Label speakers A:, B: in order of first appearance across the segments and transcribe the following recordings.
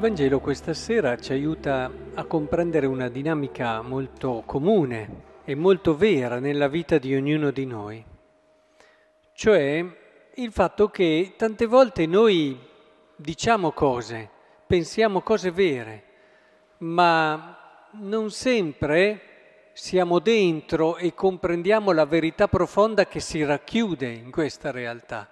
A: Vangelo questa sera ci aiuta a comprendere una dinamica molto comune e molto vera nella vita di ognuno di noi, cioè il fatto che tante volte noi diciamo cose, pensiamo cose vere, ma non sempre siamo dentro e comprendiamo la verità profonda che si racchiude in questa realtà.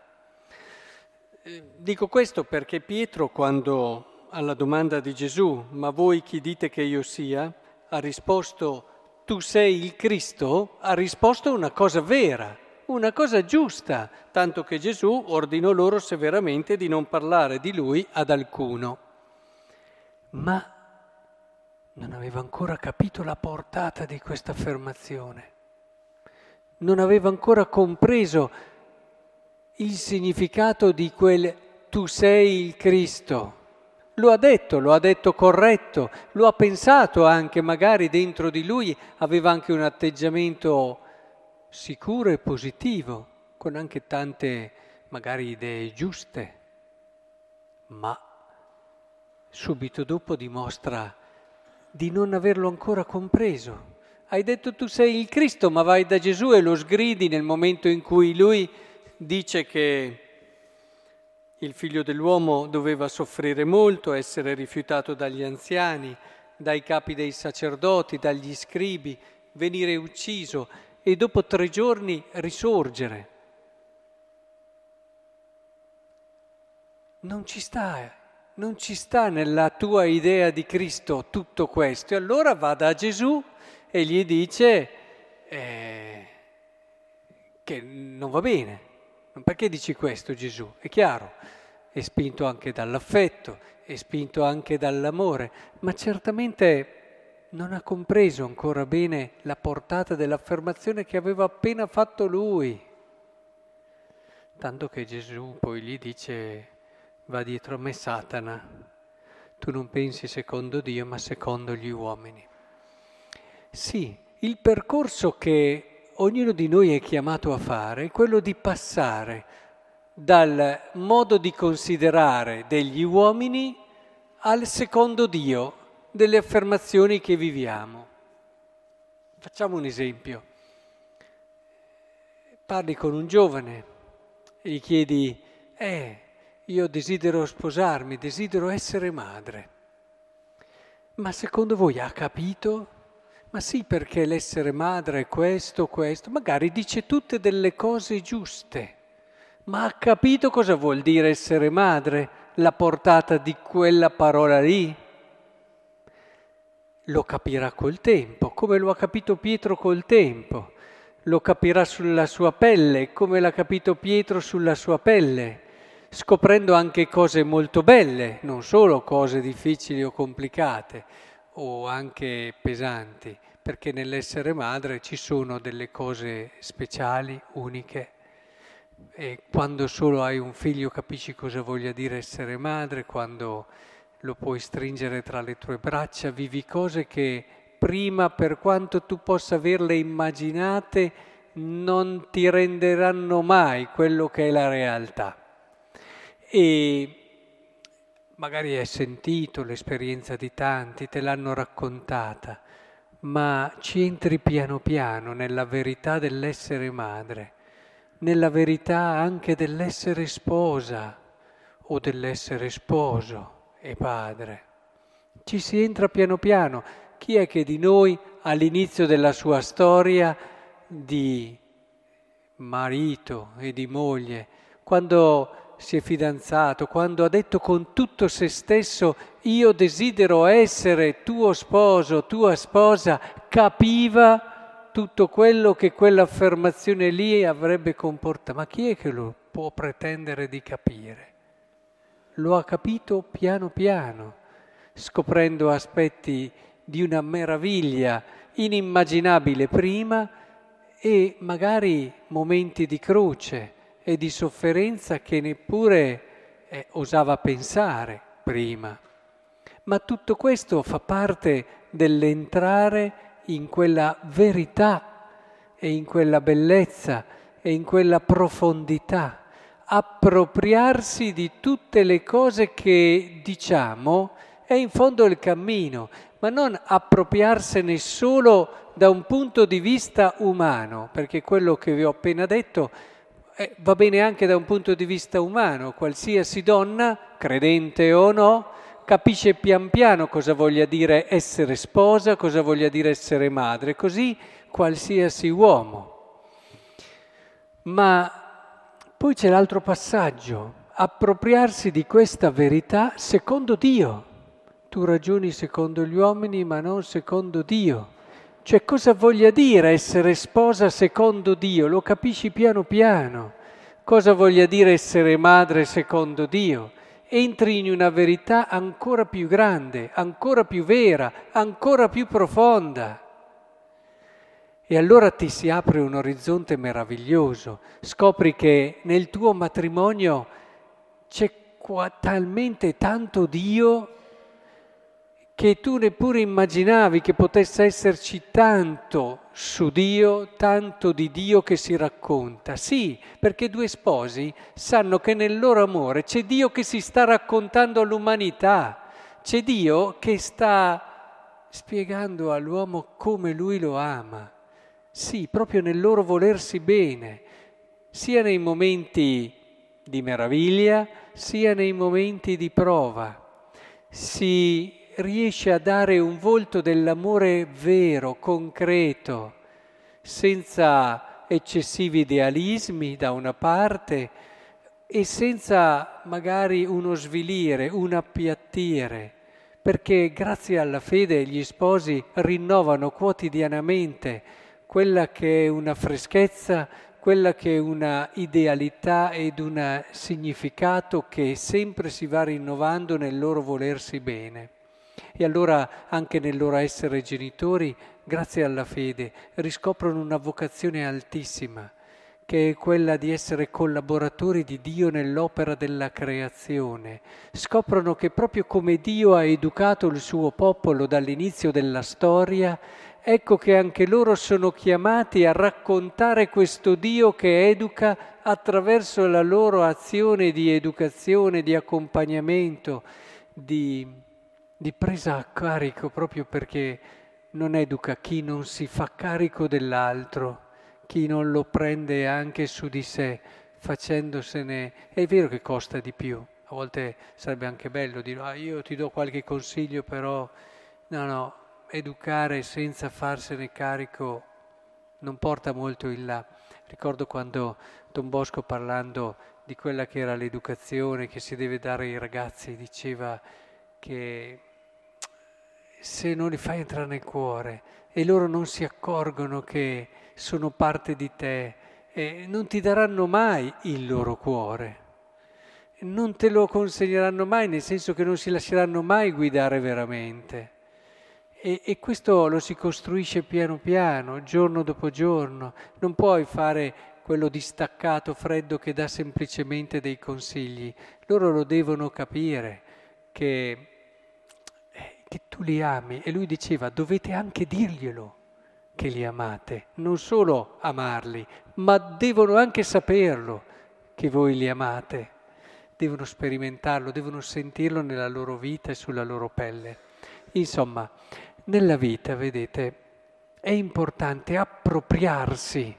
A: Eh, dico questo perché Pietro, quando alla domanda di Gesù, ma voi chi dite che io sia, ha risposto, tu sei il Cristo, ha risposto una cosa vera, una cosa giusta, tanto che Gesù ordinò loro severamente di non parlare di lui ad alcuno. Ma non aveva ancora capito la portata di questa affermazione, non aveva ancora compreso il significato di quel tu sei il Cristo. Lo ha detto, lo ha detto corretto, lo ha pensato anche, magari dentro di lui aveva anche un atteggiamento sicuro e positivo, con anche tante magari idee giuste, ma subito dopo dimostra di non averlo ancora compreso. Hai detto tu sei il Cristo, ma vai da Gesù e lo sgridi nel momento in cui lui dice che il figlio dell'uomo doveva soffrire molto, essere rifiutato dagli anziani, dai capi dei sacerdoti, dagli scribi, venire ucciso e dopo tre giorni risorgere. Non ci sta non ci sta nella tua idea di Cristo tutto questo. E allora va da Gesù e gli dice eh, che non va bene. Perché dici questo Gesù? È chiaro, è spinto anche dall'affetto, è spinto anche dall'amore, ma certamente non ha compreso ancora bene la portata dell'affermazione che aveva appena fatto lui. Tanto che Gesù poi gli dice va dietro a me Satana. Tu non pensi secondo Dio, ma secondo gli uomini. Sì, il percorso che ognuno di noi è chiamato a fare è quello di passare dal modo di considerare degli uomini al secondo Dio delle affermazioni che viviamo. Facciamo un esempio. Parli con un giovane e gli chiedi, eh, io desidero sposarmi, desidero essere madre. Ma secondo voi ha capito? Ma sì, perché l'essere madre è questo, questo, magari dice tutte delle cose giuste, ma ha capito cosa vuol dire essere madre, la portata di quella parola lì? Lo capirà col tempo, come lo ha capito Pietro col tempo, lo capirà sulla sua pelle, come l'ha capito Pietro sulla sua pelle scoprendo anche cose molto belle, non solo cose difficili o complicate o anche pesanti, perché nell'essere madre ci sono delle cose speciali, uniche. E quando solo hai un figlio capisci cosa voglia dire essere madre, quando lo puoi stringere tra le tue braccia, vivi cose che prima, per quanto tu possa averle immaginate, non ti renderanno mai quello che è la realtà e magari hai sentito l'esperienza di tanti, te l'hanno raccontata, ma ci entri piano piano nella verità dell'essere madre, nella verità anche dell'essere sposa o dell'essere sposo e padre. Ci si entra piano piano. Chi è che di noi all'inizio della sua storia di marito e di moglie, quando si è fidanzato, quando ha detto con tutto se stesso io desidero essere tuo sposo, tua sposa, capiva tutto quello che quell'affermazione lì avrebbe comportato. Ma chi è che lo può pretendere di capire? Lo ha capito piano piano, scoprendo aspetti di una meraviglia inimmaginabile prima e magari momenti di croce e di sofferenza che neppure eh, osava pensare prima. Ma tutto questo fa parte dell'entrare in quella verità e in quella bellezza e in quella profondità, appropriarsi di tutte le cose che diciamo è in fondo il cammino, ma non appropriarsene solo da un punto di vista umano, perché quello che vi ho appena detto eh, va bene anche da un punto di vista umano, qualsiasi donna, credente o no, capisce pian piano cosa voglia dire essere sposa, cosa voglia dire essere madre, così qualsiasi uomo. Ma poi c'è l'altro passaggio, appropriarsi di questa verità secondo Dio. Tu ragioni secondo gli uomini, ma non secondo Dio. Cioè cosa voglia dire essere sposa secondo Dio? Lo capisci piano piano. Cosa voglia dire essere madre secondo Dio? Entri in una verità ancora più grande, ancora più vera, ancora più profonda. E allora ti si apre un orizzonte meraviglioso. Scopri che nel tuo matrimonio c'è talmente tanto Dio che tu neppure immaginavi che potesse esserci tanto su Dio, tanto di Dio che si racconta. Sì, perché due sposi sanno che nel loro amore c'è Dio che si sta raccontando all'umanità, c'è Dio che sta spiegando all'uomo come lui lo ama. Sì, proprio nel loro volersi bene, sia nei momenti di meraviglia, sia nei momenti di prova. Si riesce a dare un volto dell'amore vero, concreto, senza eccessivi idealismi da una parte e senza magari uno svilire, un appiattire, perché grazie alla fede gli sposi rinnovano quotidianamente quella che è una freschezza, quella che è una idealità ed un significato che sempre si va rinnovando nel loro volersi bene. E allora anche nel loro essere genitori, grazie alla fede, riscoprono una vocazione altissima, che è quella di essere collaboratori di Dio nell'opera della creazione. Scoprono che proprio come Dio ha educato il suo popolo dall'inizio della storia, ecco che anche loro sono chiamati a raccontare questo Dio che educa attraverso la loro azione di educazione, di accompagnamento, di di presa a carico proprio perché non educa chi non si fa carico dell'altro, chi non lo prende anche su di sé, facendosene... È vero che costa di più, a volte sarebbe anche bello dire ah, io ti do qualche consiglio, però no, no, educare senza farsene carico non porta molto in là. Ricordo quando Don Bosco parlando di quella che era l'educazione che si deve dare ai ragazzi diceva che se non li fai entrare nel cuore e loro non si accorgono che sono parte di te, eh, non ti daranno mai il loro cuore, non te lo consegneranno mai, nel senso che non si lasceranno mai guidare veramente. E, e questo lo si costruisce piano piano, giorno dopo giorno. Non puoi fare quello distaccato, freddo che dà semplicemente dei consigli. Loro lo devono capire che che tu li ami e lui diceva dovete anche dirglielo che li amate, non solo amarli, ma devono anche saperlo che voi li amate, devono sperimentarlo, devono sentirlo nella loro vita e sulla loro pelle. Insomma, nella vita, vedete, è importante appropriarsi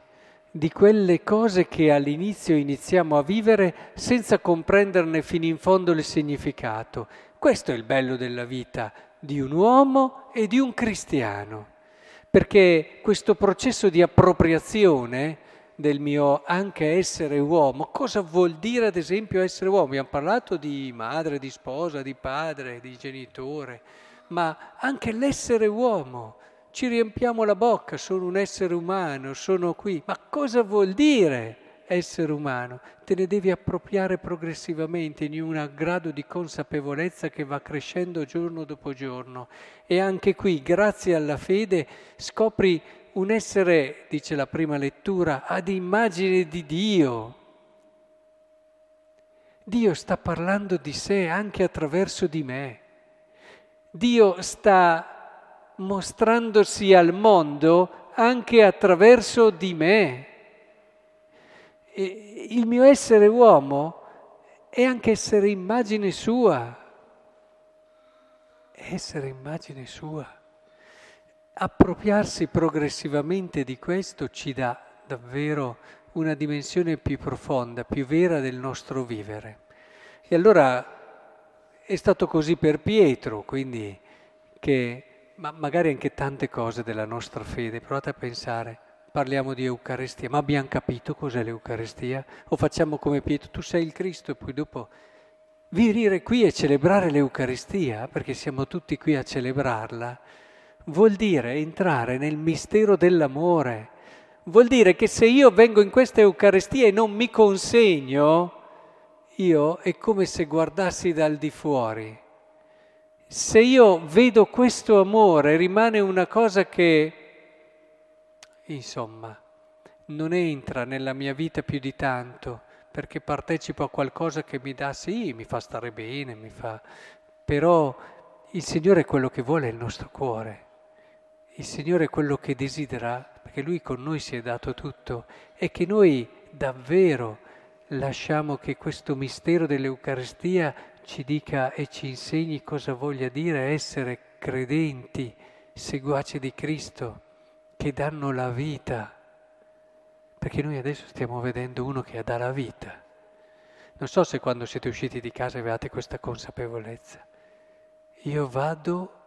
A: di quelle cose che all'inizio iniziamo a vivere senza comprenderne fino in fondo il significato. Questo è il bello della vita, di un uomo e di un cristiano, perché questo processo di appropriazione del mio anche essere uomo, cosa vuol dire ad esempio essere uomo? Abbiamo parlato di madre, di sposa, di padre, di genitore, ma anche l'essere uomo. Ci riempiamo la bocca, sono un essere umano, sono qui, ma cosa vuol dire? Essere umano, te ne devi appropriare progressivamente in un grado di consapevolezza che va crescendo giorno dopo giorno. E anche qui, grazie alla fede, scopri un essere, dice la prima lettura, ad immagine di Dio. Dio sta parlando di sé anche attraverso di me. Dio sta mostrandosi al mondo anche attraverso di me. Il mio essere uomo è anche essere immagine sua, essere immagine sua. Appropriarsi progressivamente di questo ci dà davvero una dimensione più profonda, più vera del nostro vivere. E allora è stato così per Pietro, quindi che, ma magari anche tante cose della nostra fede, provate a pensare, parliamo di Eucaristia, ma abbiamo capito cos'è l'Eucaristia? O facciamo come Pietro, tu sei il Cristo e poi dopo venire qui e celebrare l'Eucaristia, perché siamo tutti qui a celebrarla, vuol dire entrare nel mistero dell'amore. Vuol dire che se io vengo in questa Eucaristia e non mi consegno, io è come se guardassi dal di fuori. Se io vedo questo amore rimane una cosa che, insomma, non entra nella mia vita più di tanto, perché partecipo a qualcosa che mi dà, sì, mi fa stare bene, mi fa... però il Signore è quello che vuole il nostro cuore. Il Signore è quello che desidera, perché Lui con noi si è dato tutto, e che noi davvero lasciamo che questo mistero dell'Eucaristia ci dica e ci insegni cosa voglia dire essere credenti, seguaci di Cristo, che danno la vita. Perché noi adesso stiamo vedendo uno che dà la vita. Non so se quando siete usciti di casa avevate questa consapevolezza. Io vado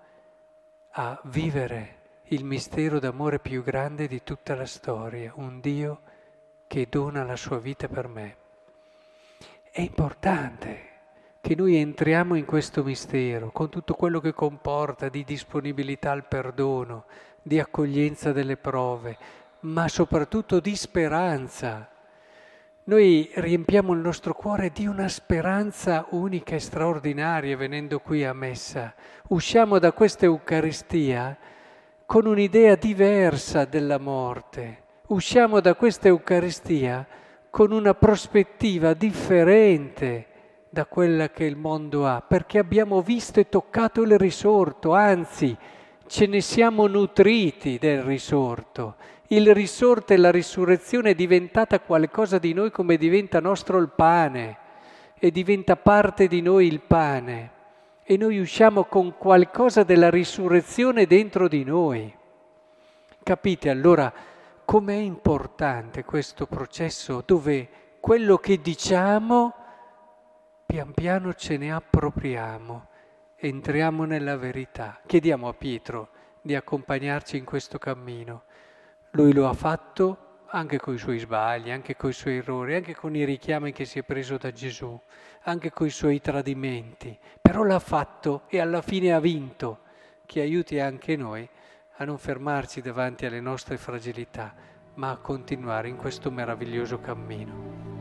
A: a vivere il mistero d'amore più grande di tutta la storia, un Dio che dona la sua vita per me. È importante che noi entriamo in questo mistero con tutto quello che comporta di disponibilità al perdono, di accoglienza delle prove, ma soprattutto di speranza. Noi riempiamo il nostro cuore di una speranza unica e straordinaria venendo qui a messa. Usciamo da questa Eucaristia con un'idea diversa della morte. Usciamo da questa Eucaristia con una prospettiva differente da quella che il mondo ha, perché abbiamo visto e toccato il risorto, anzi ce ne siamo nutriti del risorto. Il risorto e la risurrezione è diventata qualcosa di noi come diventa nostro il pane e diventa parte di noi il pane e noi usciamo con qualcosa della risurrezione dentro di noi. Capite allora? com'è importante questo processo dove quello che diciamo pian piano ce ne appropriamo, entriamo nella verità. Chiediamo a Pietro di accompagnarci in questo cammino. Lui lo ha fatto anche con i suoi sbagli, anche con i suoi errori, anche con i richiami che si è preso da Gesù, anche con i suoi tradimenti, però l'ha fatto e alla fine ha vinto, che aiuti anche noi a non fermarci davanti alle nostre fragilità, ma a continuare in questo meraviglioso cammino.